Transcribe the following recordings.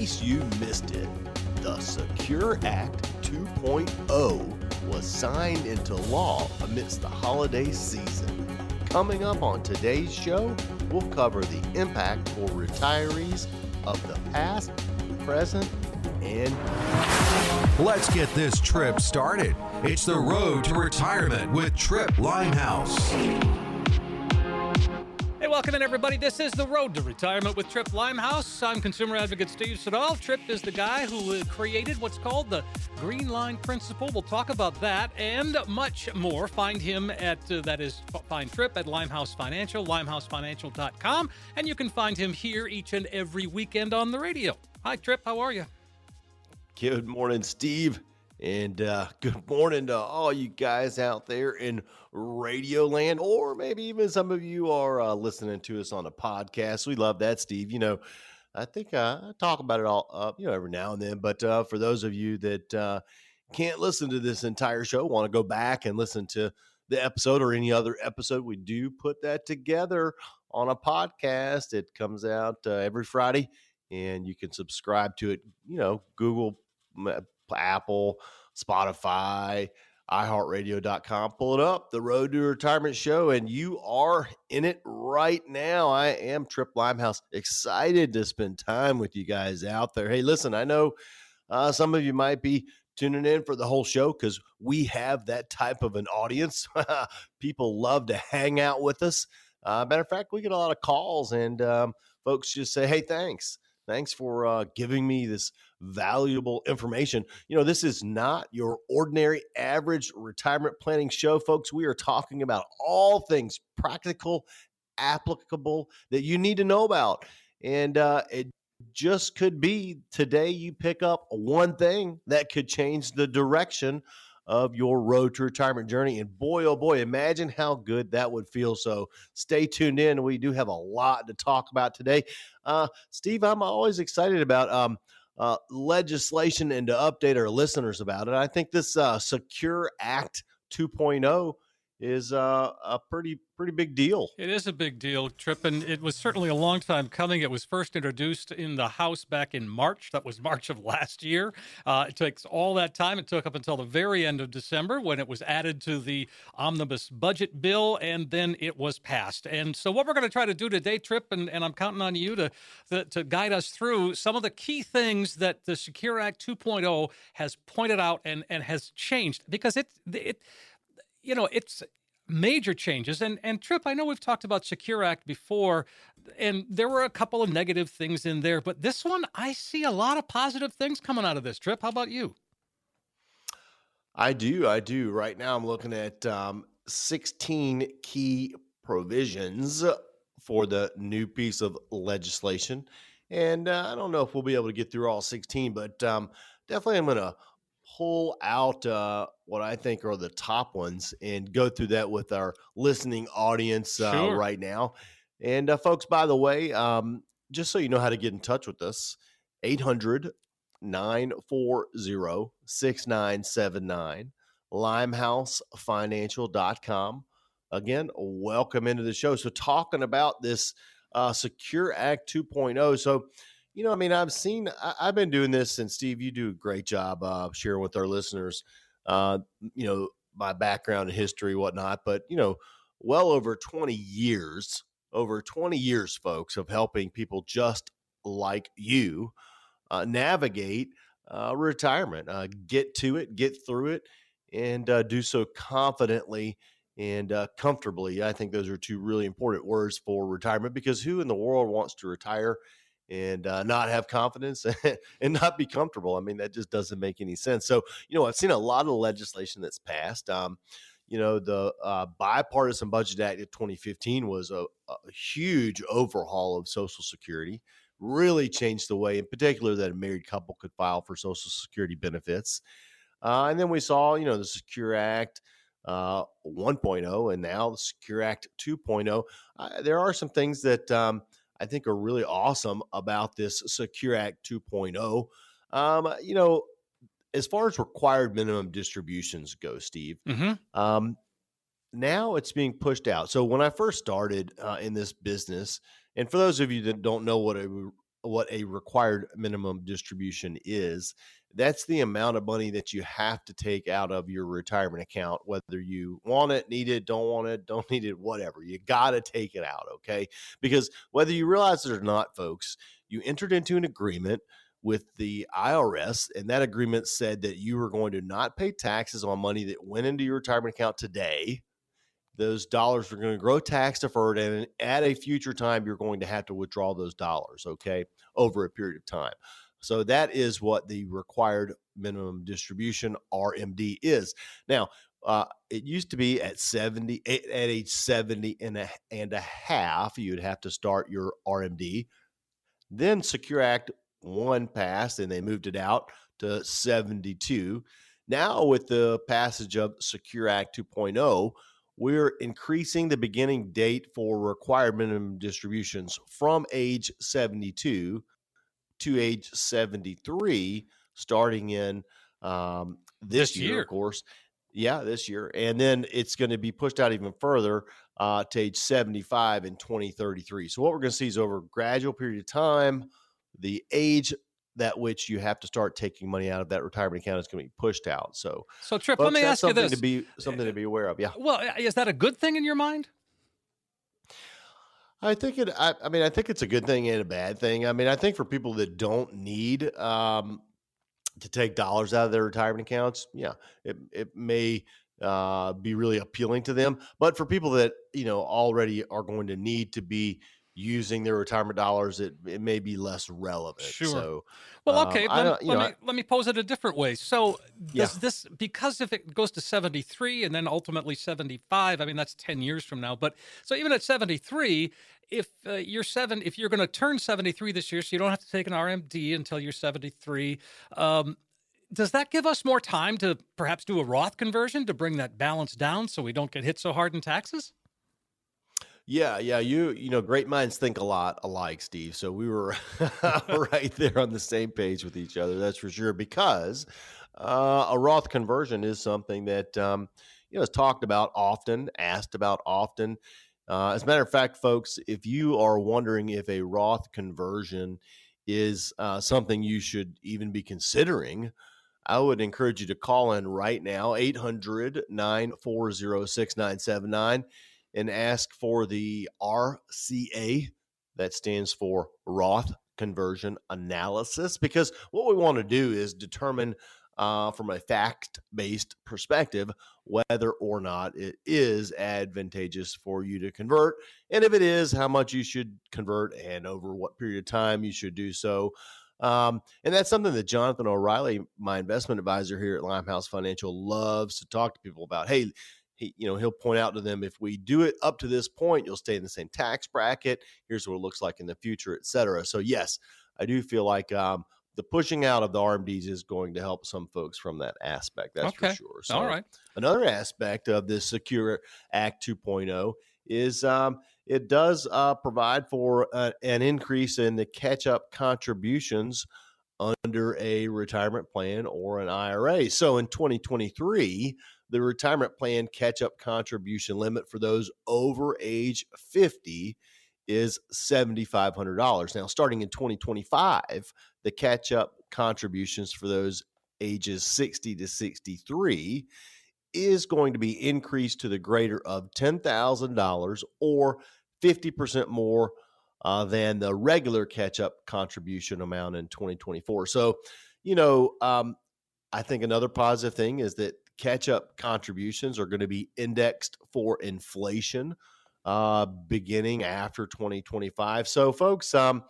case you missed it, the Secure Act 2.0 was signed into law amidst the holiday season. Coming up on today's show, we'll cover the impact for retirees of the past, present, and Let's get this trip started. It's the road to retirement with Tripp Limehouse. Welcome in, everybody. This is The Road to Retirement with Tripp Limehouse. I'm consumer advocate Steve Siddall. Tripp is the guy who uh, created what's called the Green Line Principle. We'll talk about that and much more. Find him at, uh, that is, find Tripp at Limehouse Financial, limehousefinancial.com, and you can find him here each and every weekend on the radio. Hi, Tripp. How are you? Good morning, Steve. And uh, good morning to all you guys out there in Radio Land, or maybe even some of you are uh, listening to us on a podcast. We love that, Steve. You know, I think uh, I talk about it all, uh, you know, every now and then. But uh, for those of you that uh, can't listen to this entire show, want to go back and listen to the episode or any other episode, we do put that together on a podcast. It comes out uh, every Friday, and you can subscribe to it. You know, Google Apple, Spotify, iHeartRadio.com. Pull it up, the Road to Retirement Show, and you are in it right now. I am Tripp Limehouse, excited to spend time with you guys out there. Hey, listen, I know uh, some of you might be tuning in for the whole show because we have that type of an audience. People love to hang out with us. Uh, matter of fact, we get a lot of calls, and um, folks just say, "Hey, thanks." Thanks for uh, giving me this valuable information. You know, this is not your ordinary average retirement planning show, folks. We are talking about all things practical, applicable that you need to know about. And uh, it just could be today you pick up one thing that could change the direction of your road to retirement journey. And boy, oh boy, imagine how good that would feel. So stay tuned in. We do have a lot to talk about today. Uh, Steve, I'm always excited about um, uh, legislation and to update our listeners about it. I think this uh, Secure Act 2.0 is uh, a pretty pretty big deal. It is a big deal, Tripp, and it was certainly a long time coming. It was first introduced in the House back in March. That was March of last year. Uh, it takes all that time. It took up until the very end of December when it was added to the omnibus budget bill, and then it was passed. And so, what we're going to try to do today, Tripp, and, and I'm counting on you to, to to guide us through some of the key things that the Secure Act 2.0 has pointed out and and has changed because it it you know, it's major changes. And and Tripp, I know we've talked about Secure Act before, and there were a couple of negative things in there, but this one I see a lot of positive things coming out of this. Tripp, how about you? I do, I do. Right now, I'm looking at um, 16 key provisions for the new piece of legislation. And uh, I don't know if we'll be able to get through all 16, but um, definitely I'm going to pull out uh, what I think are the top ones and go through that with our listening audience uh, Sure. right now. And uh, folks, by the way, um, just so you know how to get in touch with us, 800 940 6979, limehousefinancial.com. Again, welcome into the show. So, talking about this uh, Secure Act 2.0. So, you know, I mean, I've seen, I, I've been doing this, and Steve, you do a great job uh, sharing with our listeners, uh, you know, my background and history, whatnot. But, you know, well over 20 years, over 20 years, folks, of helping people just like you uh, navigate uh, retirement, uh, get to it, get through it, and uh, do so confidently and uh, comfortably. I think those are two really important words for retirement because who in the world wants to retire and uh, not have confidence and not be comfortable? I mean, that just doesn't make any sense. So, you know, I've seen a lot of legislation that's passed. Um, you know, the uh, bipartisan budget act of 2015 was a, a huge overhaul of Social Security. Really changed the way, in particular, that a married couple could file for Social Security benefits. Uh, and then we saw, you know, the Secure Act uh, 1.0 and now the Secure Act 2.0. Uh, there are some things that um, I think are really awesome about this Secure Act 2.0. Um, you know, as far as required minimum distributions go, Steve, Mm-hmm. um, now it's being pushed out. So when I first started uh, in this business, and for those of you that don't know what a what a required minimum distribution is. That's the amount of money that you have to take out of your retirement account, whether you want it, need it, don't want it, don't need it, whatever. You got to take it out, okay? Because whether you realize it or not, folks, you entered into an agreement with the IRS, and that agreement said that you were going to not pay taxes on money that went into your retirement account today. Those dollars are going to grow tax deferred, and at a future time, you're going to have to withdraw those dollars, okay, over a period of time. So that is what the required minimum distribution RMD is. Now, uh, it used to be at 70 at age 70 and a, and a half you'd have to start your rmd then secure act 1 passed and they moved it out to 72 now with the passage of secure act 2.0 we're increasing the beginning date for required minimum distributions from age 72 to age 73 starting in um, this, this year, year, of course. Yeah, this year. And then it's going to be pushed out even further uh, to age 75 in 2033. So, what we're going to see is over a gradual period of time, the age that which you have to start taking money out of that retirement account is going to be pushed out. So, so Tripp, let me ask you this: to be something to be aware of. Yeah. Well, is that a good thing in your mind? I think it. I, I, mean, I think it's a good thing and a bad thing. I mean, I think for people that don't need um, to take dollars out of their retirement accounts, yeah, it it may uh, be really appealing to them. But for people that you know already are going to need to be using their retirement dollars, it, it may be less relevant. Sure. So, well, okay. Um, let, let me let me pose it a different way. So, does yeah. this because if it goes to seventy three and then ultimately seventy five? I mean, that's ten years from now. But so even at seventy three, if uh, you're seven, if you're going to turn seventy three this year, so you don't have to take an RMD until you're seventy three. Um, does that give us more time to perhaps do a Roth conversion to bring that balance down so we don't get hit so hard in taxes? Yeah, yeah, you you know, great minds think a lot alike, Steve. So we were right there on the same page with each other. That's for sure. Because uh, a Roth conversion is something that um, you know is talked about often, asked about often. Uh, as a matter of fact, folks, if you are wondering if a Roth conversion is uh, something you should even be considering, I would encourage you to call in right now, 800 940 6979 and ask for the RCA, that stands for Roth Conversion Analysis, because what we want to do is determine uh, from a fact based perspective whether or not it is advantageous for you to convert. And if it is, how much you should convert and over what period of time you should do so. Um, and that's something that Jonathan O'Reilly, my investment advisor here at Limehouse Financial, loves to talk to people about. Hey, he, you know, he'll point out to them if we do it up to this point, you'll stay in the same tax bracket. Here's what it looks like in the future, et cetera. So yes, I do feel like um, the pushing out of the RMDs is going to help some folks from that aspect. That's okay. for sure. So All right. Another aspect of this Secure Act 2.0 is um, it does uh, provide for uh, an increase in the catch up contributions under a retirement plan or an IRA. So in 2023, the retirement plan catch up contribution limit for those over age 50 is $7,500. Now, starting in 2025, the catch up contributions for those ages 60 to 63 is going to be increased to the greater of $10,000 or 50% more uh, than the regular catch up contribution amount in 2024. So, you know, um, I think another positive thing is that catch up contributions are going to be indexed for inflation uh, beginning after 2025. So, folks, um,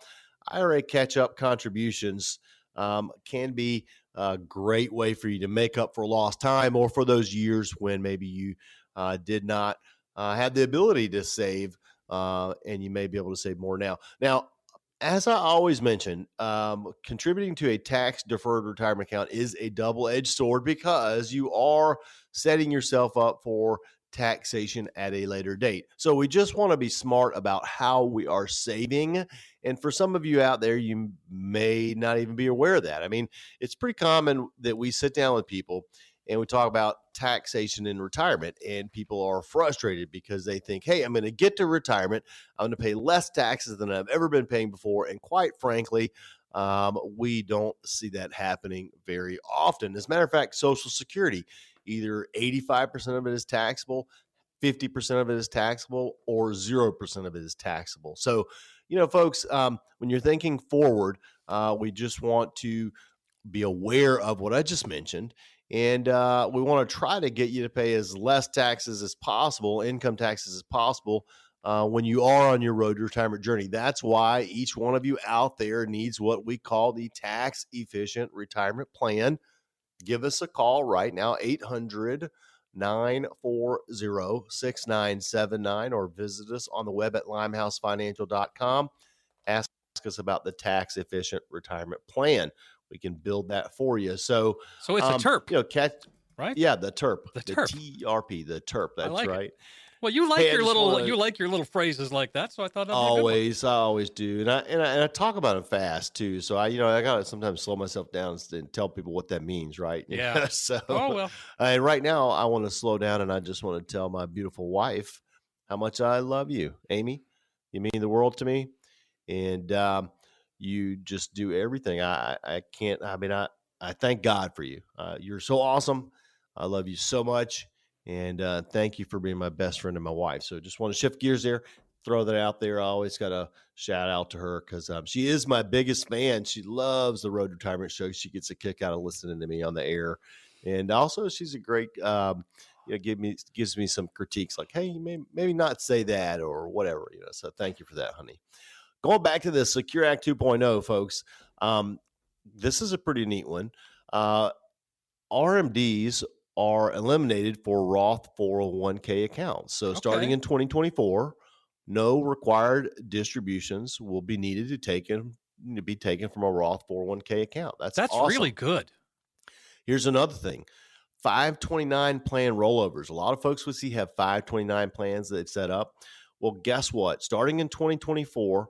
IRA catch up contributions um, can be a great way for you to make up for lost time or for those years when maybe you uh, did not uh, have the ability to save uh, and you may be able to save more now. Now, as I always mention, um, contributing to a tax deferred retirement account is a double edged sword because you are setting yourself up for taxation at a later date. So we just want to be smart about how we are saving. And for some of you out there, you may not even be aware of that. I mean, it's pretty common that we sit down with people and we talk about taxation in retirement. And people are frustrated because they think, hey, I'm going to get to retirement. I'm going to pay less taxes than I've ever been paying before. And quite frankly, um, we don't see that happening very often. As a matter of fact, Social Security, either 85% of it is taxable, 50% of it is taxable, or 0% of it is taxable. So, you know, folks, um, when you're thinking forward, uh, we just want to be aware of what I just mentioned. And uh, we want to try to get you to pay as less taxes as possible, income taxes as possible, uh, when you are on your road to retirement journey. That's why each one of you out there needs what we call the tax efficient retirement plan. Give us a call right now, 800 940 6979, or visit us on the web at limehousefinancial.com. Ask us about the tax efficient retirement plan. We can build that for you. So, so it's um, a TERP. You know, catch, right? Yeah, the TERP. The, TERP. the TRP, the TERP. That's like right. It. Well, you like hey, your little wanna... you like your little phrases like that, so I thought always, I always do, and I, and I and I talk about it fast too. So I, you know, I gotta sometimes slow myself down and tell people what that means, right? Yeah. so, oh well. And right now, I want to slow down, and I just want to tell my beautiful wife how much I love you, Amy. You mean the world to me, and um, you just do everything. I I can't. I mean, I I thank God for you. Uh, you're so awesome. I love you so much and uh, thank you for being my best friend and my wife. So just want to shift gears there, throw that out there. I always got to shout out to her because um, she is my biggest fan. She loves the Road Retirement Show. She gets a kick out of listening to me on the air, and also she's a great. Um, you know, give me gives me some critiques like, "Hey, may maybe not say that or whatever." You know, so thank you for that, honey. Going back to the Secure Act 2.0, folks. Um, this is a pretty neat one. Uh, RMDs are eliminated for Roth 401k accounts. So okay. starting in 2024, no required distributions will be needed to take to be taken from a Roth 401k account. That's that's awesome. really good. Here's another thing. 529 plan rollovers. A lot of folks we see have 529 plans that they've set up. Well, guess what? Starting in 2024,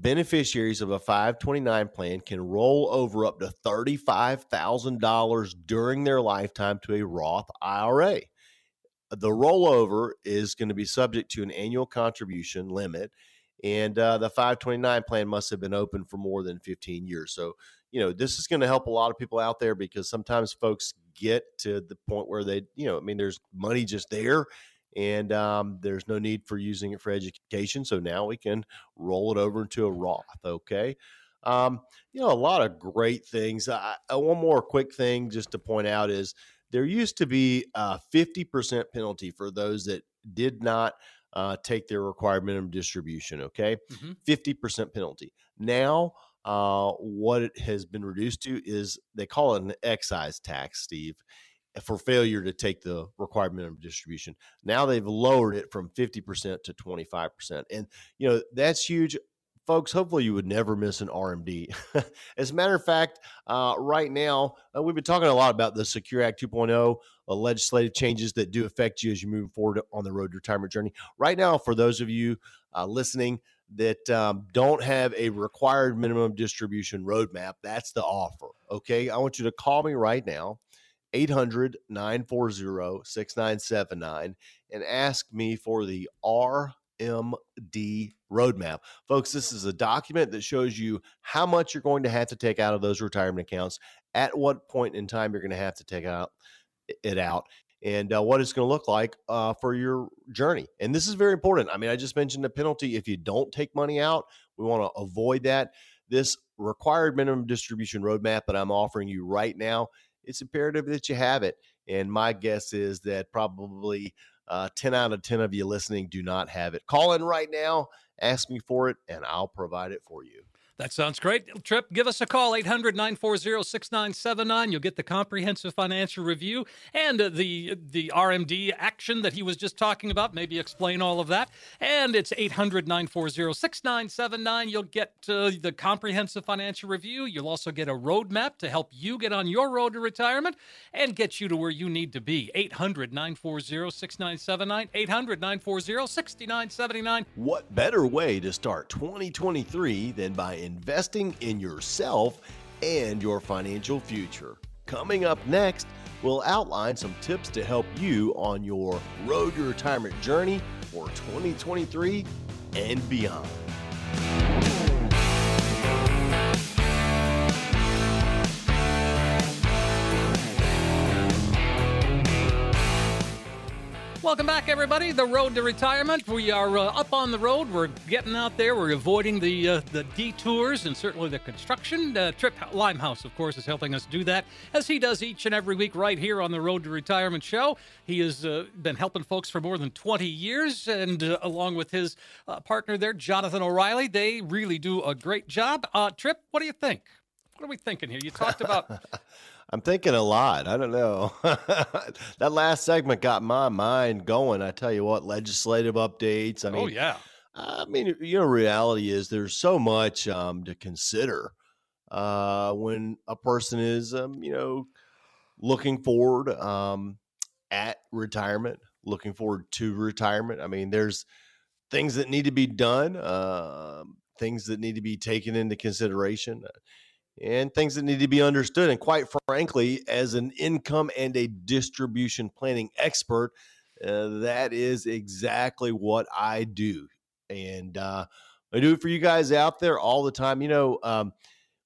beneficiaries of a 529 plan can roll over up to $35,000 during their lifetime to a Roth IRA. The rollover is going to be subject to an annual contribution limit, and uh, the 529 plan must have been open for more than 15 years. So, you know, this is going to help a lot of people out there because sometimes folks get to the point where they, you know, I mean, there's money just there and um, there's no need for using it for education. So now we can roll it over into a Roth. Okay. Um, you know, a lot of great things. Uh, one more quick thing just to point out is there used to be a 50% penalty for those that did not uh, take their required minimum distribution. Okay. Mm-hmm. 50% penalty. Now, uh, what it has been reduced to is they call it an excise tax, Steve for failure to take the required minimum distribution. Now they've lowered it from 50% to 25%. And, you know, that's huge. Folks, hopefully you would never miss an RMD. As a matter of fact, uh, right now, uh, we've been talking a lot about the Secure Act 2.0, uh, legislative changes that do affect you as you move forward on the road to retirement journey. Right now, for those of you uh, listening that um, don't have a required minimum distribution roadmap, that's the offer. Okay. I want you to call me right now 800 940 6979 and ask me for the RMD roadmap. Folks, this is a document that shows you how much you're going to have to take out of those retirement accounts, at what point in time you're going to have to take out it out. And uh, what it's going to look like uh, for your journey. And this is very important. I mean, I just mentioned the penalty if you don't take money out. We want to avoid that. This required minimum distribution roadmap that I'm offering you right now it's imperative that you have it. And my guess is that probably uh, 10 out of 10 of you listening do not have it. Call in right now, ask me for it, and I'll provide it for you. That sounds great. Tripp, give us a call, 800 940 6979. You'll get the comprehensive financial review and the, the RMD action that he was just talking about. Maybe explain all of that. And it's 800 940 6979. You'll get uh, the comprehensive financial review. You'll also get a roadmap to help you get on your road to retirement and get you to where you need to be. 800 940 6979. 800 940 6979. What better way to start 2023 than by investing in yourself and your financial future. Coming up next, we'll outline some tips to help you on your road to retirement journey for 2023 and beyond. Welcome back, everybody. The road to retirement. We are uh, up on the road. We're getting out there. We're avoiding the uh, the detours and certainly the construction. Uh, Tripp Limehouse, of course, is helping us do that as he does each and every week right here on the Road to Retirement show. He has uh, been helping folks for more than 20 years, and uh, along with his uh, partner there, Jonathan O'Reilly, they really do a great job. Tripp, what do you think? What are we thinking here? You talked about I'm thinking a lot. I don't know. that last segment got my mind going. I tell you what, legislative updates. I oh, mean, oh yeah. I mean, you know, reality is there's so much um, to consider uh, when a person is, um, you know, looking forward um, at retirement, looking forward to retirement. I mean, there's things that need to be done, uh, things that need to be taken into consideration and things that need to be understood. And quite frankly, as an income and a distribution planning expert, uh, that is exactly what I do. And uh, I do it for you guys out there all the time. You know, um,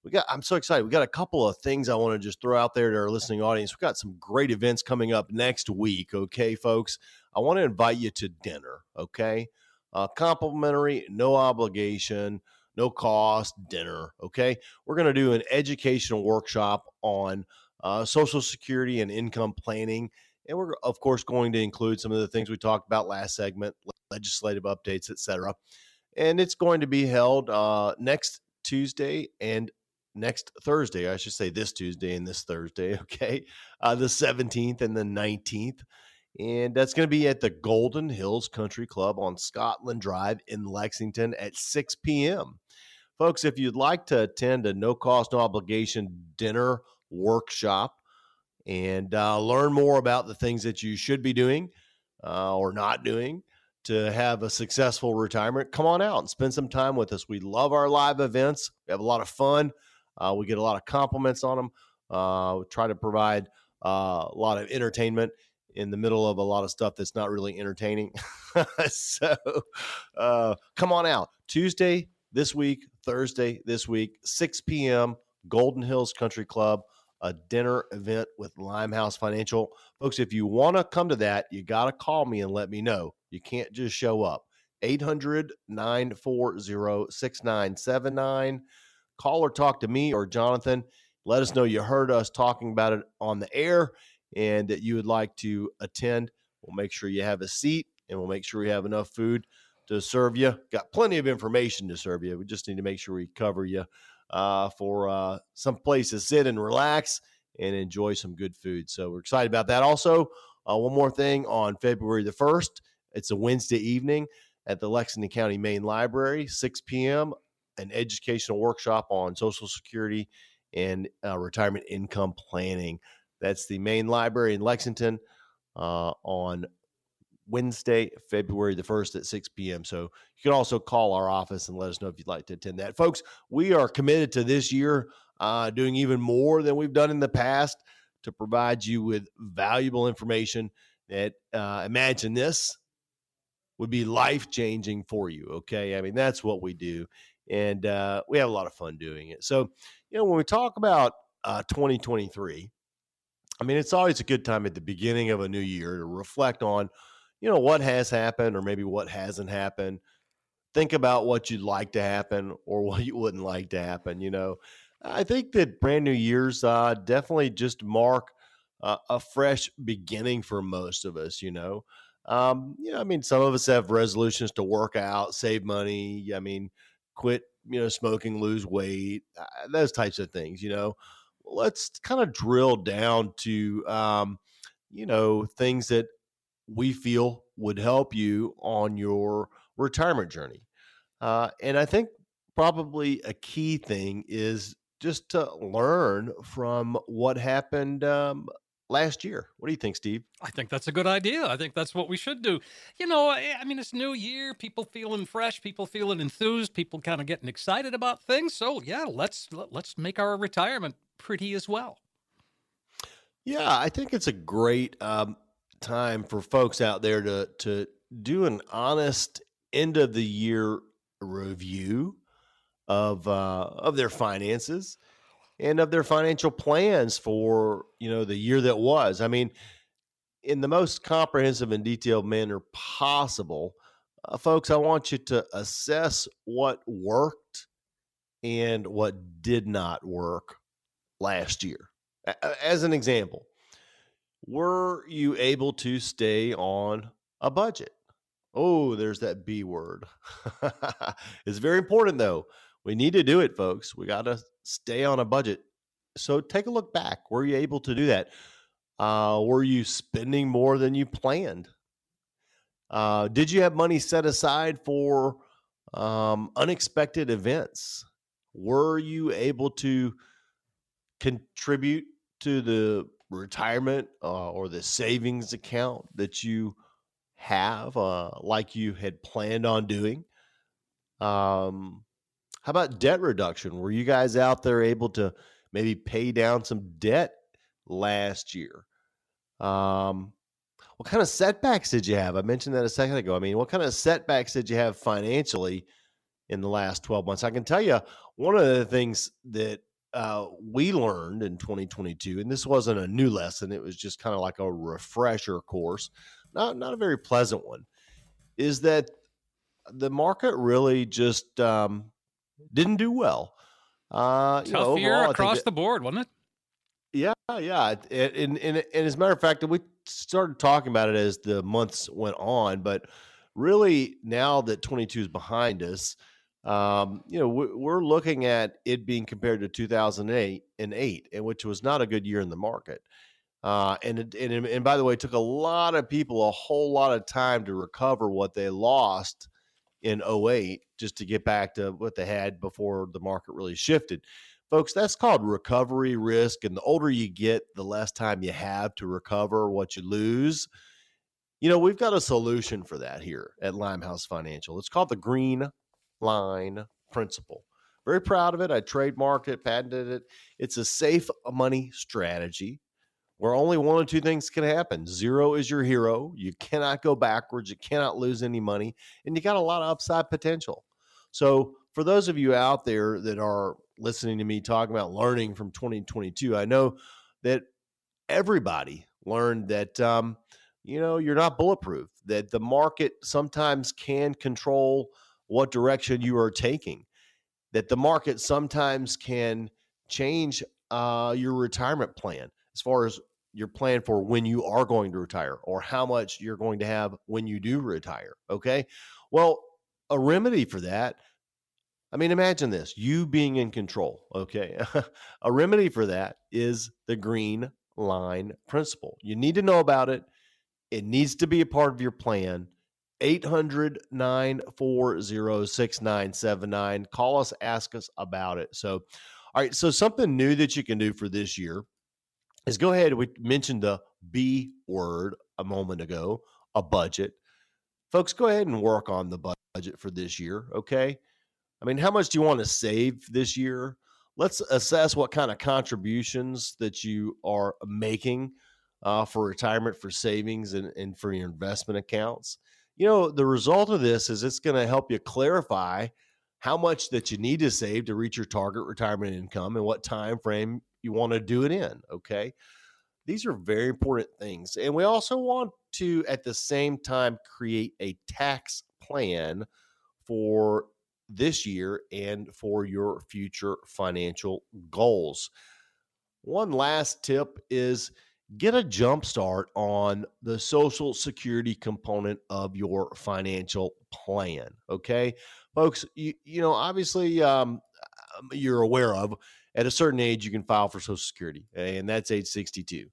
we got, I'm so excited. We got a couple of things I want to just throw out there to our listening audience. We've got some great events coming up next week. Okay, folks. I want to invite you to dinner. Okay. Uh, complimentary, no obligation no cost dinner. Okay. We're going to do an educational workshop on uh, Social Security and income planning. And we're, of course, going to include some of the things we talked about last segment, legislative updates, etc. And it's going to be held uh, next Tuesday and next Thursday. I should say this Tuesday and this Thursday. Okay. Uh, the 17th and the 19th. And that's going to be at the Golden Hills Country Club on Scotland Drive in Lexington at 6 p.m. Folks, if you'd like to attend a no cost, no obligation dinner workshop and uh, learn more about the things that you should be doing uh, or not doing to have a successful retirement, come on out and spend some time with us. We love our live events, we have a lot of fun, uh, we get a lot of compliments on them. Uh, we try to provide uh, a lot of entertainment in the middle of a lot of stuff that's not really entertaining. so uh, come on out Tuesday this week, Thursday this week, 6 p.m., Golden Hills Country Club, a dinner event with Limehouse Financial. Folks, if you want to come to that, you got to call me and let me know. You can't just show up. 800 940 6979. Call or talk to me or Jonathan. Let us know you heard us talking about it on the air and that you would like to attend, we'll make sure you have a seat and we'll make sure we have enough food to serve you. Got plenty of information to serve you. We just need to make sure we cover you uh, for uh, some place to sit and relax and enjoy some good food. So we're excited about that. Also, uh, one more thing on February the 1st, it's a Wednesday evening at the Lexington County Main Library, 6 p.m., an educational workshop on Social Security and uh, retirement income planning. That's the main library in Lexington uh, on Wednesday, February the 1st at 6 p.m. So you can also call our office and let us know if you'd like to attend that. Folks, we are committed to this year uh, doing even more than we've done in the past to provide you with valuable information that uh, imagine this would be life changing for you. Okay. I mean, that's what we do. And uh, we have a lot of fun doing it. So, you know, when we talk about uh, 2023, I mean, it's always a good time at the beginning of a new year to reflect on, you know, what has happened or maybe what hasn't happened. Think about what you'd like to happen or what you wouldn't like to happen. You know, I think that brand new years uh, definitely just mark uh, a fresh beginning for most of us. You know, um, you know, I mean, some of us have resolutions to work out, save money. I mean, quit, you know, smoking, lose weight, uh, those types of things. You know, let's kind of drill down to um, you know things that we feel would help you on your retirement journey uh, and i think probably a key thing is just to learn from what happened um, last year. What do you think, Steve? I think that's a good idea. I think that's what we should do. You know, I mean, it's new year, people feeling fresh, people feeling enthused, people kind of getting excited about things. So, yeah, let's let's make our retirement pretty as well. Yeah, I think it's a great um, time for folks out there to to do an honest end of the year review of uh, of their finances and of their financial plans for you know the year that was. I mean, in the most comprehensive and detailed manner possible, uh, folks. I want you to assess what worked and what did not work last year. As an example, were you able to stay on a budget? Oh, there's that B word. it's very important, though. We need to do it, folks. We got to stay on a budget. So take a look back. Were you able to do that? Uh, were you spending more than you planned? Uh, did you have money set aside for um, unexpected events? Were you able to contribute to the retirement uh, or the savings account that you have, uh, like you had planned on doing? Um, how about debt reduction? Were you guys out there able to maybe pay down some debt last year? Um, what kind of setbacks did you have? I mentioned that a second ago. I mean, what kind of setbacks did you have financially in the last 12 months? I can tell you one of the things that uh, we learned in 2022, and this wasn't a new lesson, it was just kind of like a refresher course, not, not a very pleasant one, is that the market really just um, didn't do well. Uh, Tough you know, year overall, across the board, wasn't it? Yeah, yeah. And, and, and, as a matter of fact, we started talking about it as the months went on, but really now that 22 is behind us, um, you know, we're looking at it being compared to 2008 and eight, and which was not a good year in the market. Uh, and, it, and and by the way, it took a lot of people a whole lot of time to recover what they lost in 08 just to get back to what they had before the market really shifted. Folks, that's called recovery risk. And the older you get, the less time you have to recover what you lose. You know, we've got a solution for that here at Limehouse Financial. It's called the Green Line Principle. Very proud of it. I trademarked it, patented it. It's a safe money strategy where only one or two things can happen. Zero is your hero. You cannot go backwards. You cannot lose any money. And you got a lot of upside potential. So, for those of you out there that are listening to me talking about learning from 2022, I know that everybody learned that, um, you know, you're not bulletproof, that the market sometimes can control what direction you are taking, that the market sometimes can change uh, your retirement plan as far as your plan for when you are going to retire or how much you're going to have when you do retire. Okay. Well, a remedy for that I mean, imagine this you being in control. Okay. a remedy for that is the green line principle. You need to know about it, it needs to be a part of your plan. 800 940 6979. Call us, ask us about it. So, all right. So, something new that you can do for this year is go ahead. We mentioned the B word a moment ago, a budget. Folks, go ahead and work on the budget for this year. Okay. I mean, how much do you want to save this year? Let's assess what kind of contributions that you are making uh, for retirement, for savings, and, and for your investment accounts. You know, the result of this is it's going to help you clarify how much that you need to save to reach your target retirement income and what time frame you want to do it in. Okay. These are very important things. And we also want to, at the same time, create a tax plan for this year and for your future financial goals. One last tip is get a jump start on the social security component of your financial plan. Okay, folks, you, you know, obviously, um, um you're aware of at a certain age, you can file for Social Security, and that's age 62.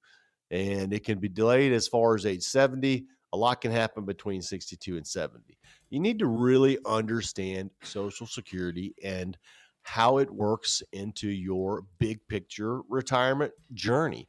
And it can be delayed as far as age 70. A lot can happen between 62 and 70 you need to really understand Social Security and how it works into your big picture retirement journey.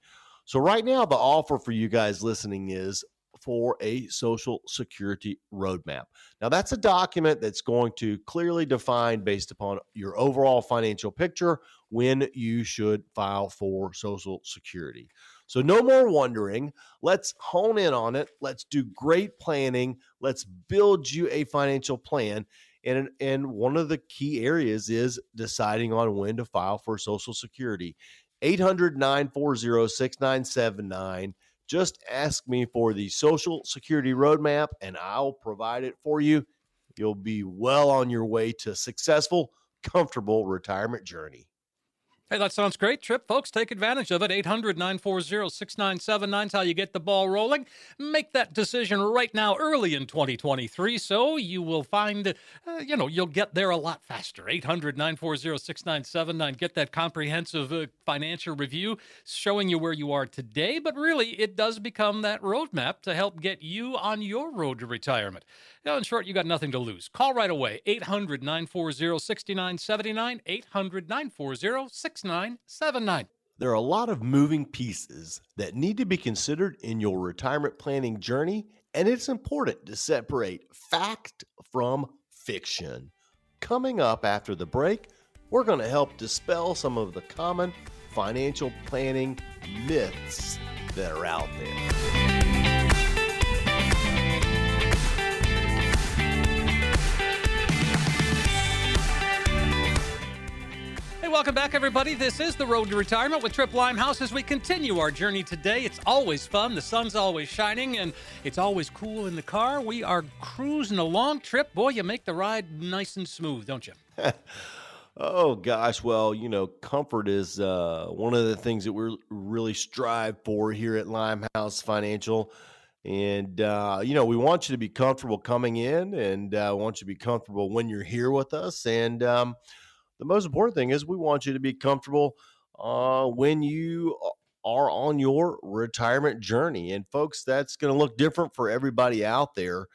So, right now, the offer for you guys listening is for a Social Security roadmap. Now, that's a document that's going to clearly define, based upon your overall financial picture, when you should file for Social Security. So, no more wondering. Let's hone in on it. Let's do great planning. Let's build you a financial plan. And, and one of the key areas is deciding on when to file for Social Security. 800 940 6979. Just ask me for the Social Security Roadmap and I'll provide it for you. You'll be well on your way to a successful, comfortable retirement journey. Hey, that sounds great, Tripp. Folks, take advantage of it. 800 940 6979 is how you get the ball rolling. Make that decision right now, early in 2023, so you will find, uh, you know, you'll get there a lot faster. 800 940 6979. Get that comprehensive uh, financial review showing you where you are today, but really, it does become that roadmap to help get you on your road to retirement. Now, in short, you got nothing to lose. Call right away 800 940 6979. 800 940 6979. There are a lot of moving pieces that need to be considered in your retirement planning journey, and it's important to separate fact from fiction. Coming up after the break, we're going to help dispel some of the common financial planning myths that are out there. Welcome back, everybody. This is the Road to Retirement with Tripp Limehouse as we continue our journey today. It's always fun. The sun's always shining, and it's always cool in the car. We are cruising along. Tripp, boy, you make the ride nice and smooth, don't you? oh gosh, well, you know, comfort is uh, one of the things that we really strive for here at Limehouse Financial. And, uh, you know, we want you to be comfortable coming in and uh, want you to be comfortable when you're here with us. And, um, the most important thing is we want you to be comfortable uh, when you are on your retirement journey. And folks, that's going to look different for everybody out there.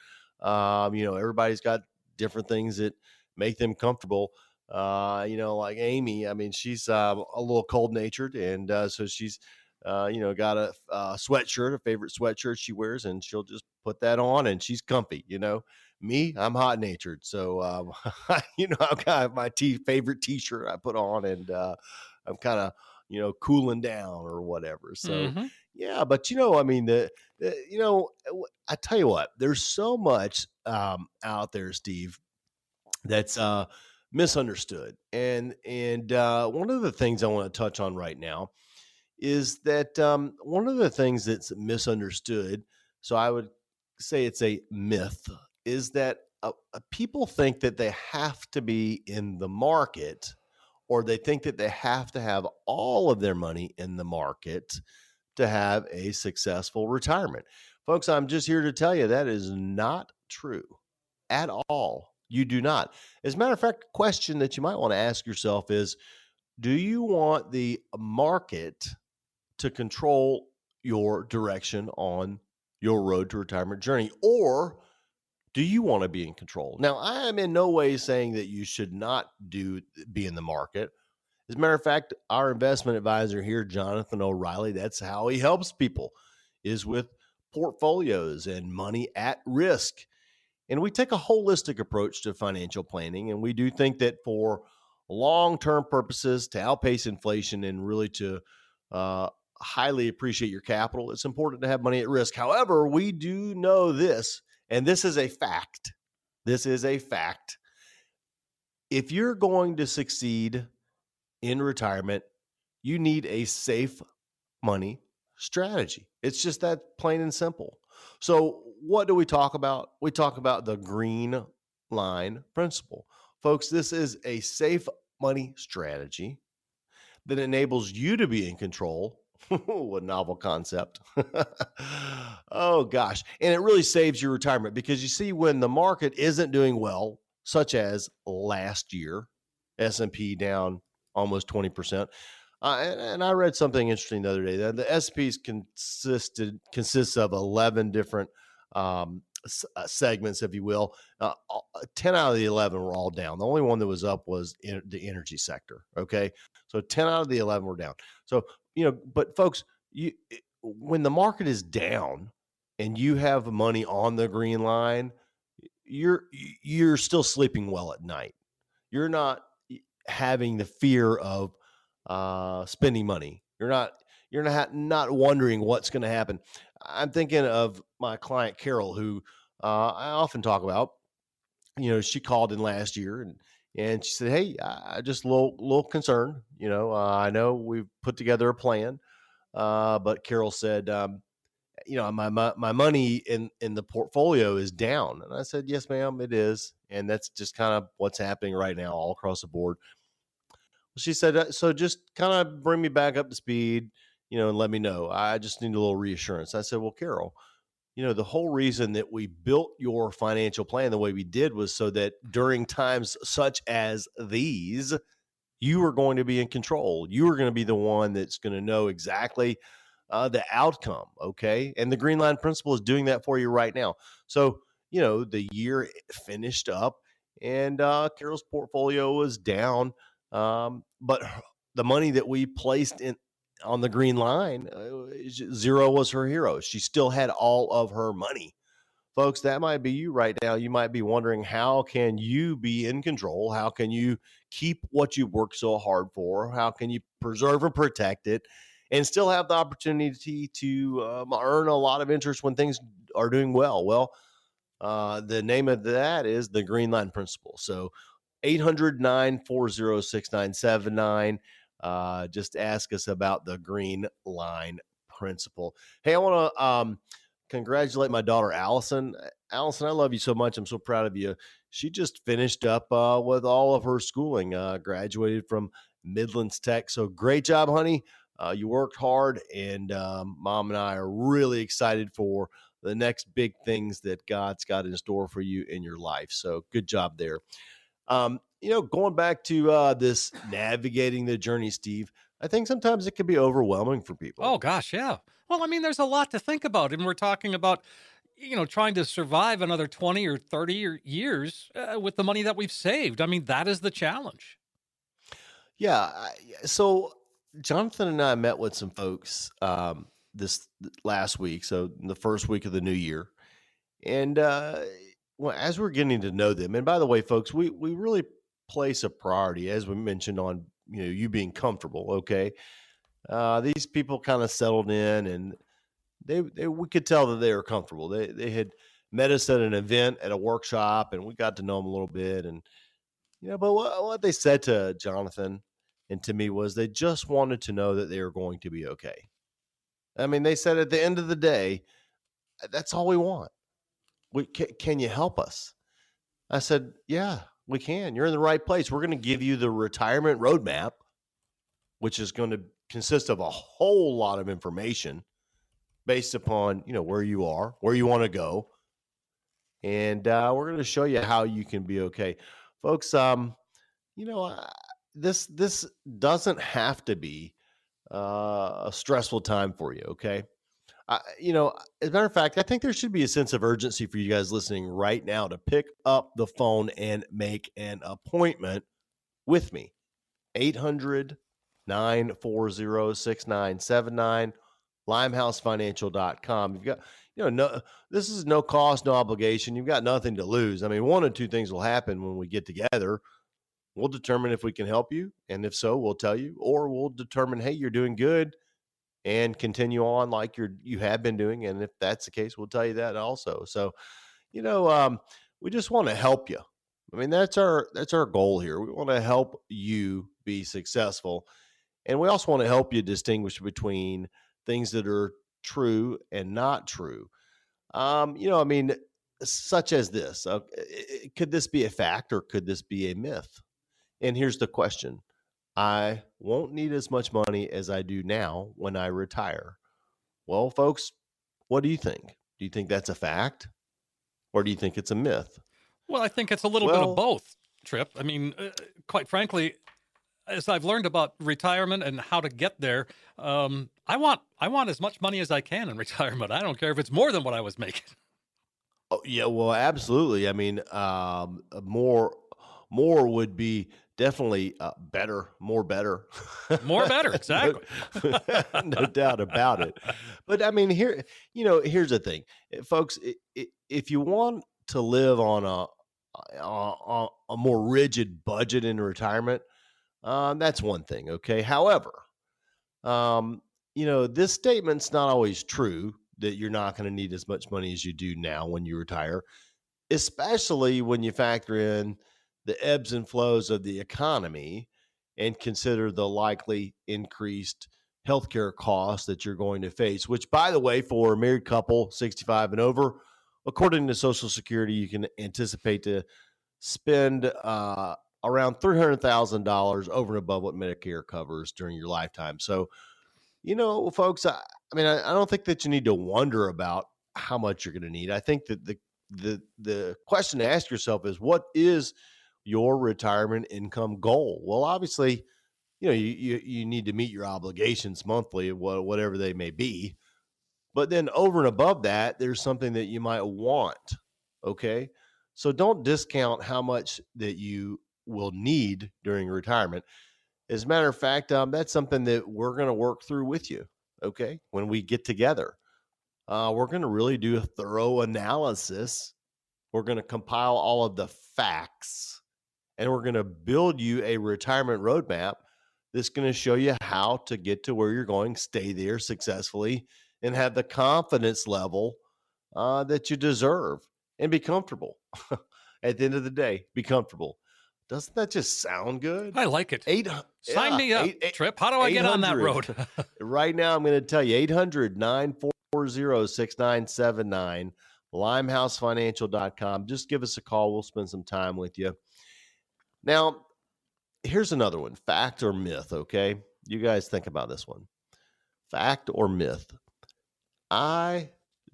Um, you know, everybody's got different things that make them comfortable. Uh, you know, like Amy, I mean, she's uh, a little cold natured, and uh, so she's, uh, you know, got a, a, sweatshirt, a favorite sweatshirt she wears, and she'll just put that on, and she's comfy. You know, me, I'm hot natured. So, um, you know, I've got my t- favorite t shirt I put on and uh, I'm kind of, you know, cooling down or whatever. So, mm-hmm. yeah, but you know, I mean, the, the, you know, I tell you what, there's so much um, out there, Steve, that's uh, misunderstood. And, and uh, one of the things I want to touch on right now is that um, one of the things that's misunderstood. So I would say it's a myth is that uh, uh, people think that they have to be in the market or they think that they have to have all of their money in the market to have a successful retirement. Folks, I'm just here to tell you that is not true at all. You do not. As a matter of fact, a question that you might want to ask yourself is Do you want the market to control your direction on your road to retirement journey? Or do you want to be in control? Now, I am in no way saying that you should not do be in the market. As a matter of fact, our investment advisor here, Jonathan O'Reilly, that's how he helps people is with portfolios and money at risk. And we take a holistic approach to financial planning. And we do think that for long term purposes, to outpace inflation and really to uh, highly appreciate your capital, it's important to have money at risk. However, we do know this and this is a fact. This is a fact. If you're going to succeed in retirement, you need a safe money strategy. It's just that plain and simple. So, what do we talk about? We talk about the green line principle. Folks, this is a safe money strategy that enables you to be in control what novel concept. oh gosh. And it really saves your retirement because you see when the market isn't doing well, such as last year, S&P down almost 20%. Uh, and, and, I read something interesting the other day. That the, SPs consisted consists of 11 different um, segments, if you will. Uh, 10 out of the 11 were all down. The only one that was up was in the energy sector. Okay. So 10 out of the 11 were down. So you know, but folks, you when the market is down, and you have money on the green line, you're you're still sleeping well at night. You're not having the fear of uh, spending money. You're not you're not not wondering what's going to happen. I'm thinking of my client Carol, who uh, I often talk about. You know, she called in last year and and she said, "Hey, I just a little little concerned. You know, uh, I know we've put together a plan, uh, but Carol said, um, you know, my, my my money in in the portfolio is down." And I said, "Yes, ma'am, it is, and that's just kind of what's happening right now all across the board." She said, uh, "So just kind of bring me back up to speed, you know, and let me know. I just need a little reassurance." I said, "Well, Carol." you know, the whole reason that we built your financial plan the way we did was so that during times such as these, you were going to be in control. You were going to be the one that's going to know exactly uh, the outcome. Okay. And the Green Line Principle is doing that for you right now. So, you know, the year finished up and uh, Carol's portfolio was down. Um, but the money that we placed in on the green line, uh, zero was her hero. She still had all of her money. Folks, that might be you right now. You might be wondering how can you be in control? How can you keep what you worked so hard for? How can you preserve and protect it and still have the opportunity to um, earn a lot of interest when things are doing well? Well, uh, the name of that is the Green Line Principle. So 800 940 6979 uh, just ask us about the green line principle. Hey, I want to um, congratulate my daughter, Allison. Allison, I love you so much. I'm so proud of you. She just finished up uh, with all of her schooling, uh, graduated from Midlands Tech. So great job, honey. Uh, you worked hard, and um, mom and I are really excited for the next big things that God's got in store for you in your life. So good job there. Um, you know, going back to uh, this navigating the journey, Steve, I think sometimes it can be overwhelming for people. Oh gosh, yeah. Well, I mean, there's a lot to think about, and we're talking about, you know, trying to survive another twenty or thirty years uh, with the money that we've saved. I mean, that is the challenge. Yeah. So Jonathan and I met with some folks um, this last week, so the first week of the new year, and uh, well, as we're getting to know them, and by the way, folks, we we really place a priority, as we mentioned, on you know you being comfortable. Okay, uh, these people kind of settled in, and they, they we could tell that they were comfortable. They they had met us at an event at a workshop, and we got to know them a little bit, and you know, but what, what they said to Jonathan and to me was they just wanted to know that they were going to be okay. I mean, they said at the end of the day, that's all we want. We, can, can you help us? I said, yeah, we can. You're in the right place. We're going to give you the retirement roadmap, which is going to consist of a whole lot of information based upon you know where you are, where you want to go, and uh, we're going to show you how you can be okay, folks. Um, you know, uh, this this doesn't have to be uh, a stressful time for you. Okay, uh, you know, as a matter of fact, I think there should be a sense of urgency for you guys listening right now to pick up the phone and make an appointment with me. 800 940 6979, limehousefinancial.com. You've got, you know, no, this is no cost, no obligation. You've got nothing to lose. I mean, one of two things will happen when we get together. We'll determine if we can help you. And if so, we'll tell you, or we'll determine, hey, you're doing good and continue on like you're you have been doing. And if that's the case, we'll tell you that also. So, you know, um, we just want to help you. I mean, that's our that's our goal here. We want to help you be successful, and we also want to help you distinguish between things that are true and not true. Um, you know, I mean, such as this. Uh, could this be a fact or could this be a myth? And here's the question: I won't need as much money as I do now when I retire. Well, folks, what do you think? Do you think that's a fact or do you think it's a myth? Well, I think it's a little well, bit of both, Tripp. I mean, uh, quite frankly, as I've learned about retirement and how to get there, um, I want I want as much money as I can in retirement. I don't care if it's more than what I was making. Oh yeah, well, absolutely. I mean, um, more more would be definitely uh, better, more better, more better, exactly. no, no, doubt about it. But I mean, here, you know, here's the thing, eh, folks. If you want to live on a a, a more rigid budget in retirement, uh, that's one thing. Okay. However, um, you know, this statement's not always true that you're not going to need as much money as you do now when you retire, especially when you factor in the ebbs and flows of the economy and consider the likely increased healthcare costs that you're going to face, which, by the way, for a married couple 65 and over, according to Social Security, you can anticipate to spend uh, around $300,000 over and above what Medicare covers during your lifetime. So, you know, folks, I, I mean, I, I, don't think that you need to wonder about how much you're going to need. I think that the the the question to ask yourself is what is your retirement income goal? Well, obviously, you know, you you, you need to meet your obligations monthly, whatever they may be. But then over and above that, there's something that you might want. Okay. So don't discount how much that you will need during retirement. As a matter of fact, um, that's something that we're going to work through with you. Okay. When we get together, uh, we're going to really do a thorough analysis. We're going to compile all of the facts and we're going to build you a retirement roadmap that's going to show you how to get to where you're going, stay there successfully, and have the confidence level uh, that you deserve and be comfortable. At the end of the day, be comfortable. Doesn't that just sound good? I like it. Eight, Sign yeah, me up, eight, Tripp. How do I get on that road? right now, I'm going to tell you 800 940 6979, limehousefinancial.com. Just give us a call. We'll spend some time with you. Now, here's another one fact or myth, okay? You guys think about this one. Fact or myth? I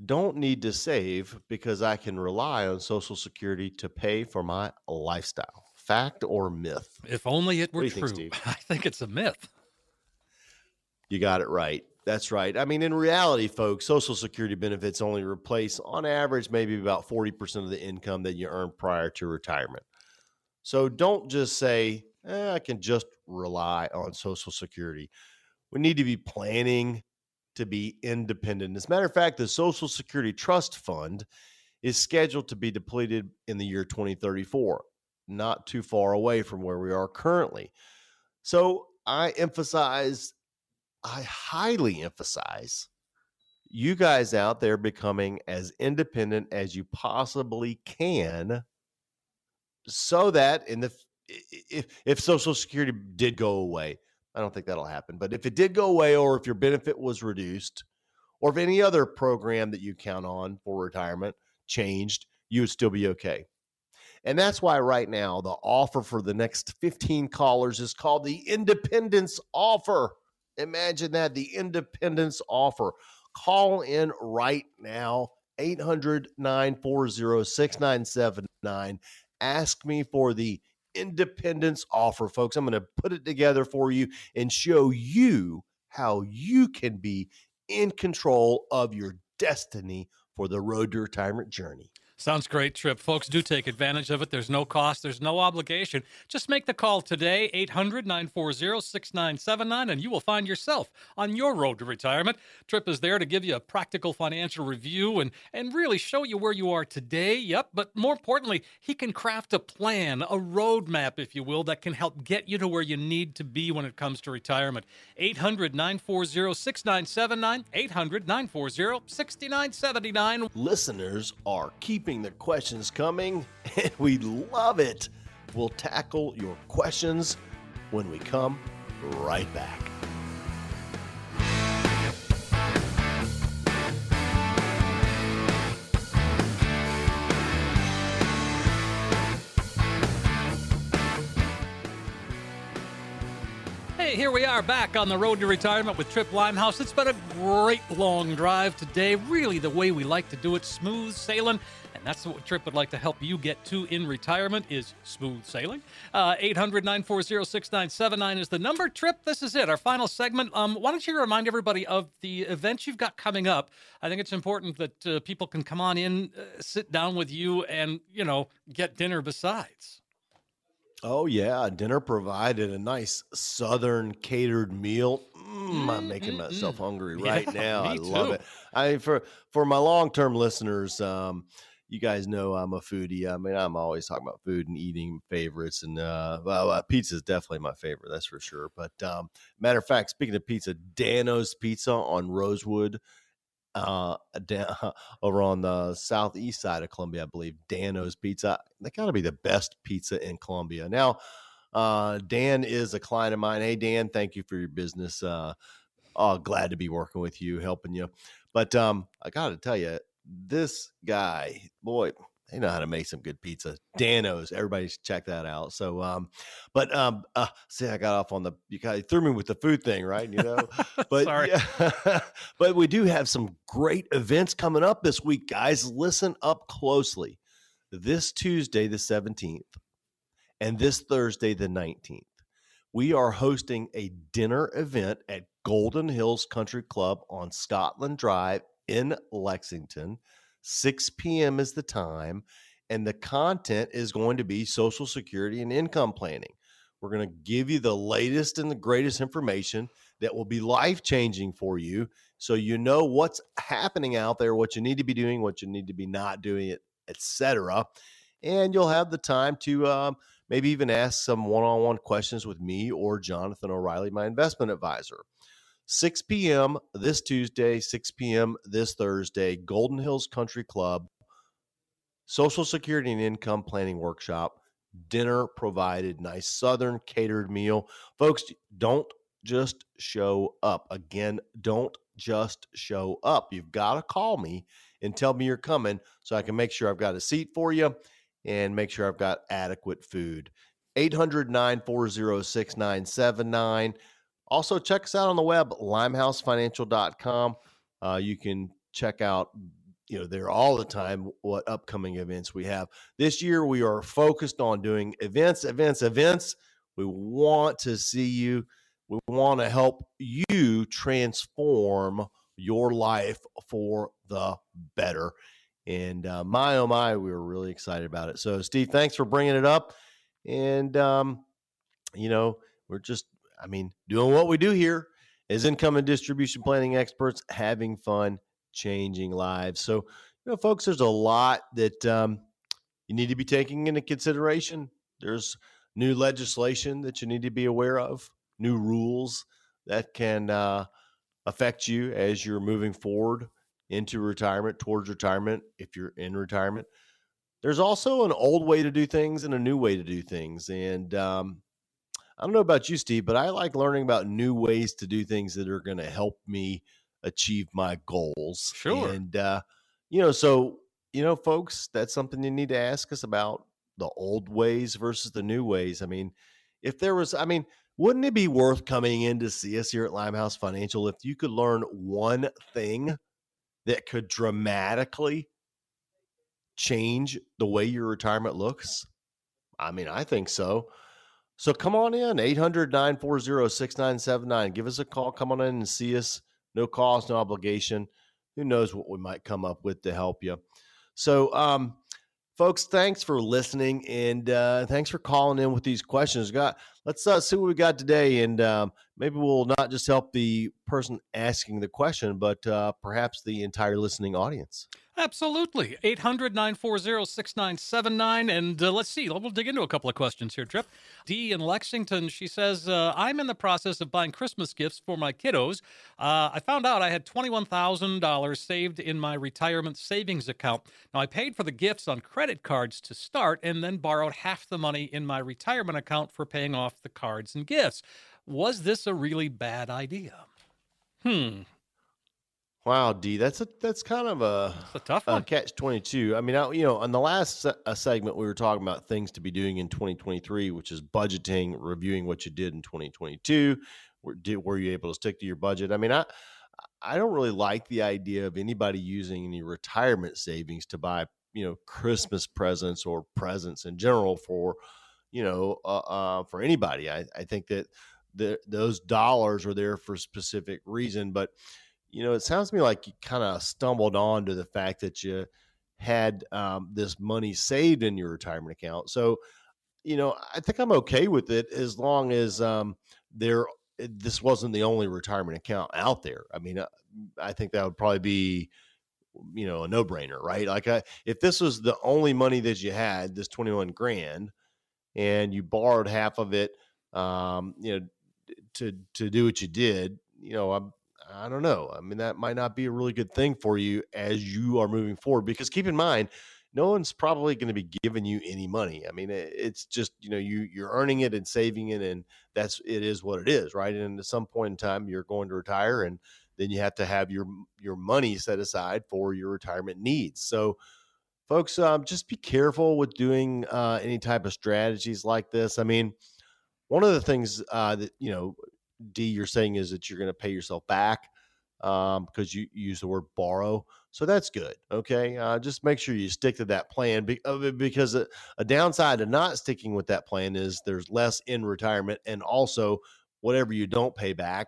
don't need to save because I can rely on Social Security to pay for my lifestyle. Fact or myth? If only it were true. Think, I think it's a myth. You got it right. That's right. I mean, in reality, folks, Social Security benefits only replace, on average, maybe about 40% of the income that you earned prior to retirement. So don't just say, eh, I can just rely on Social Security. We need to be planning to be independent. As a matter of fact, the Social Security Trust Fund is scheduled to be depleted in the year 2034, not too far away from where we are currently. So I emphasize, I highly emphasize you guys out there becoming as independent as you possibly can so that in the if if social security did go away I don't think that'll happen. But if it did go away, or if your benefit was reduced, or if any other program that you count on for retirement changed, you would still be okay. And that's why right now the offer for the next 15 callers is called the Independence Offer. Imagine that the Independence Offer. Call in right now, 800 940 6979. Ask me for the independence offer, folks. I'm going to put it together for you and show you how you can be in control of your destiny for the road to retirement journey. Sounds great, Tripp. Folks, do take advantage of it. There's no cost, there's no obligation. Just make the call today, 800 940 6979, and you will find yourself on your road to retirement. Tripp is there to give you a practical financial review and, and really show you where you are today. Yep, but more importantly, he can craft a plan, a roadmap, if you will, that can help get you to where you need to be when it comes to retirement. 800 940 6979, 800 940 6979. Listeners are keeping keeping the questions coming, and we love it. We'll tackle your questions when we come right back. Here we are back on the road to retirement with Tripp Limehouse. It's been a great long drive today. Really, the way we like to do it, smooth sailing. And that's what Tripp would like to help you get to in retirement is smooth sailing. Uh, 800 940 6979 is the number. Tripp, this is it, our final segment. Um, why don't you remind everybody of the events you've got coming up? I think it's important that uh, people can come on in, uh, sit down with you, and, you know, get dinner besides. Oh yeah, dinner provided a nice southern catered meal. Mm, I'm making myself hungry right Yeah, now. I love too. it. I for for my long term listeners, um, you guys know I'm a foodie. I mean, I'm always talking about food and eating favorites, and uh, well, uh, pizza is definitely my favorite. That's for sure. But um, matter of fact, speaking of pizza, Dano's Pizza on Rosewood uh down, over on the southeast side of Columbia, I believe. Dano's Pizza. They got to be the best pizza in Columbia. Now, uh Dan is a client of mine. Hey Dan, thank you for your business. Uh oh, glad to be working with you, helping you. But um I got to tell you, this guy, boy, they know how to make some good pizza. Dano's, everybody should check that out. So, um, but um, uh, see, I got off on the you kind of threw me with the food thing, right? You know, but Sorry. yeah, but we do have some great events coming up this week, guys. Listen up closely. This Tuesday, the 17th, and this Thursday, the 19th, we are hosting a dinner event at Golden Hills Country Club on Scotland Drive in Lexington. 6 p.m. is the time, and the content is going to be Social Security and income planning. We're going to give you the latest and the greatest information that will be life changing for you so you know what's happening out there, what you need to be doing, what you need to be not doing, etc. And you'll have the time to um, maybe even ask some one on one questions with me or Jonathan O'Reilly, my investment advisor. 6 p.m. this Tuesday, 6 p.m. this Thursday, Golden Hills Country Club, Social Security and Income Planning Workshop, dinner provided, nice Southern catered meal. Folks, don't just show up. Again, don't just show up. You've got to call me and tell me you're coming so I can make sure I've got a seat for you and make sure I've got adequate food. 800 940 6979. Also, check us out on the web, limehousefinancial.com. Uh, you can check out, you know, there all the time what upcoming events we have. This year, we are focused on doing events, events, events. We want to see you. We want to help you transform your life for the better. And uh, my, oh my, we were really excited about it. So, Steve, thanks for bringing it up. And, um, you know, we're just, I mean, doing what we do here as income and distribution planning experts, having fun, changing lives. So, you know, folks, there's a lot that um, you need to be taking into consideration. There's new legislation that you need to be aware of, new rules that can uh, affect you as you're moving forward into retirement, towards retirement, if you're in retirement. There's also an old way to do things and a new way to do things. And um, I don't know about you, Steve, but I like learning about new ways to do things that are going to help me achieve my goals. Sure. And, uh, you know, so, you know, folks, that's something you need to ask us about the old ways versus the new ways. I mean, if there was, I mean, wouldn't it be worth coming in to see us here at Limehouse Financial if you could learn one thing that could dramatically change the way your retirement looks? I mean, I think so. So come on in, 800 940 6979. Give us a call. Come on in and see us. No cost, no obligation. Who knows what we might come up with to help you. So, um, folks, thanks for listening and uh, thanks for calling in with these questions. Got let's uh, see what we got today, and um, maybe we'll not just help the person asking the question, but uh, perhaps the entire listening audience. Absolutely. 800 940 6979. And uh, let's see, we'll dig into a couple of questions here, Tripp. Dee in Lexington, she says, uh, I'm in the process of buying Christmas gifts for my kiddos. Uh, I found out I had $21,000 saved in my retirement savings account. Now, I paid for the gifts on credit cards to start and then borrowed half the money in my retirement account for paying off the cards and gifts. Was this a really bad idea? Hmm, Wow, D, that's a that's kind of a a tough one. catch 22 i mean I, you know on the last se- segment we were talking about things to be doing in 2023 which is budgeting reviewing what you did in 2022 were, did, were you able to stick to your budget? I mean i i don't really like the idea of anybody using any retirement savings to buy you know christmas presents or presents in general for you know uh, uh, for anybody. I, I think that the, those dollars are there for a specific reason but you know, it sounds to me like you kind of stumbled on to the fact that you had um, this money saved in your retirement account. So you know, I think I'm okay with it as long as um, there. This wasn't the only retirement account out there. I mean, uh, I think that would probably be, you know, a no brainer, right? Like, I, if this was the only money that you had, this 21 grand, and you borrowed half of it, um, you know, to to do what you did, you know, I'm I don't know. I mean, that might not be a really good thing for you as you are moving forward because keep in mind, no one's probably going to be giving you any money. I mean, it's just, you know, you you're earning it and saving it and that's it is what it is, right? And at some point in time you're going to retire and then you have to have your your money set aside for your retirement needs. So folks, um, just be careful with doing uh, any type of strategies like this. I mean, one of the things uh, that you know D, you're saying is that you're going to pay yourself back um, because you, use the word borrow. So that's good. Okay. Uh, just make sure you stick to that plan be, because a, a, downside to not sticking with that plan is there's less in retirement. And also, whatever you don't pay back,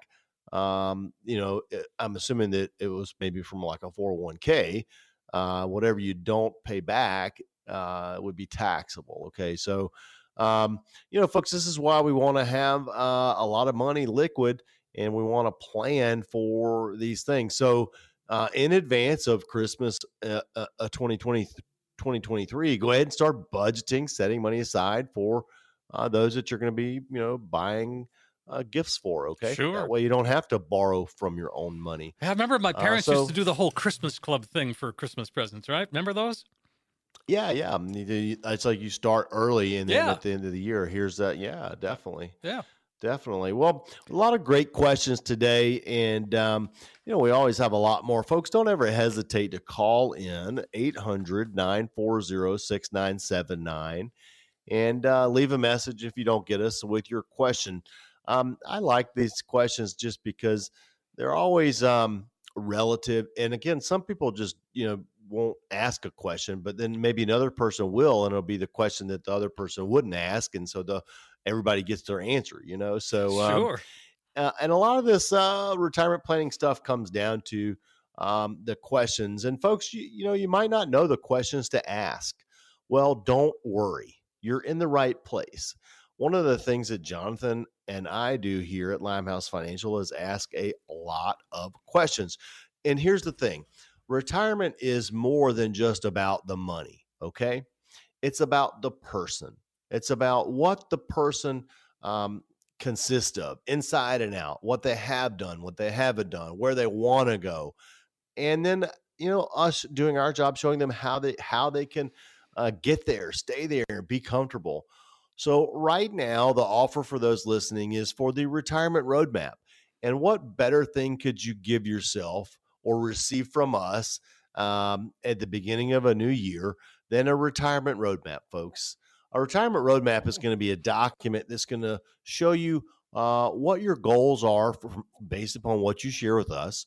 um, you know, eh, I'm assuming that it was maybe from like a 401k. Uh, whatever you don't pay back uh, would be taxable. Okay. So, um, you know, folks, this is why we want to have uh, a lot of money liquid and we want to plan for these things. So, uh, in advance of Christmas uh, uh, 2020, uh, 2023, go ahead and start budgeting, setting money aside for uh, those that you're going to be, you know, buying uh, gifts for. Okay, sure. That way you don't have to borrow from your own money. I remember my parents so, used to do the whole Christmas club thing for Christmas presents, right? Remember those? Yeah, yeah. It's like you start early, and then yeah. at the end of the year, here's that. Yeah, definitely. Yeah. Definitely. Well, a lot of great questions today. And, um, you know, we always have a lot more. Folks, don't ever hesitate to call in 800 940 6979 and uh, leave a message if you don't get us with your question. Um, I like these questions just because they're always um, relative. And again, some people just, you know, won't ask a question, but then maybe another person will, and it'll be the question that the other person wouldn't ask. And so the everybody gets their answer, you know? So, um, sure. Uh, and a lot of this uh, retirement planning stuff comes down to um, the questions. And folks, you, you know, you might not know the questions to ask. Well, don't worry, you're in the right place. One of the things that Jonathan and I do here at Limehouse Financial is ask a lot of questions. And here's the thing retirement is more than just about the money, okay? It's about the person. It's about what the person um, consists of inside and out, what they have done, what they haven't done, where they want to go. And then, you know, us doing our job, showing them how they, how they can uh, get there, stay there, be comfortable. So, right now, the offer for those listening is for the retirement roadmap. And what better thing could you give yourself or receive from us um, at the beginning of a new year than a retirement roadmap, folks? A retirement roadmap is going to be a document that's going to show you uh, what your goals are for, based upon what you share with us,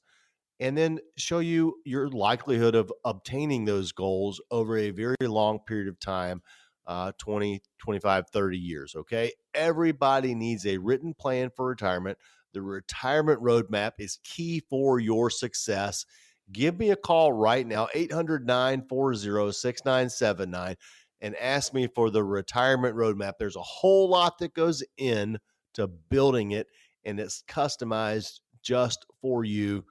and then show you your likelihood of obtaining those goals over a very long period of time uh, 20, 25, 30 years. Okay. Everybody needs a written plan for retirement. The retirement roadmap is key for your success. Give me a call right now, 800 940 6979 and ask me for the retirement roadmap. There's a whole lot that goes in to building it, and it's customized just for you.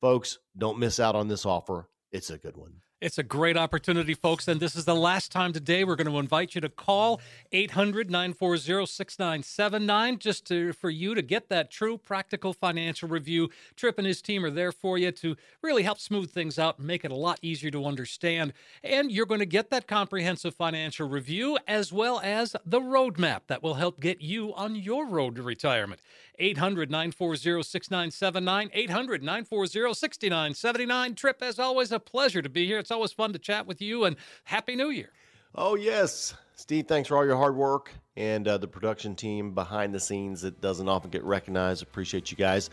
Folks, don't miss out on this offer. It's a good one. It's a great opportunity, folks. And this is the last time today we're going to invite you to call 800 940 6979 just to, for you to get that true practical financial review. Tripp and his team are there for you to really help smooth things out and make it a lot easier to understand. And you're going to get that comprehensive financial review as well as the roadmap that will help get you on your road to retirement. 800 940 6979. 800 940 6979. Tripp, as always, a pleasure to be here. It's always fun to chat with you, and Happy New Year. Oh, yes. Steve, thanks for all your hard work and uh, the production team behind the scenes that doesn't often get recognized. Appreciate you guys.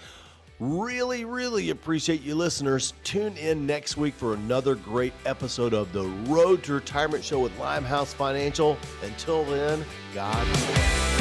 Really, really appreciate you listeners. Tune in next week for another great episode of the Road to Retirement Show with Limehouse Financial. Until then, God bless.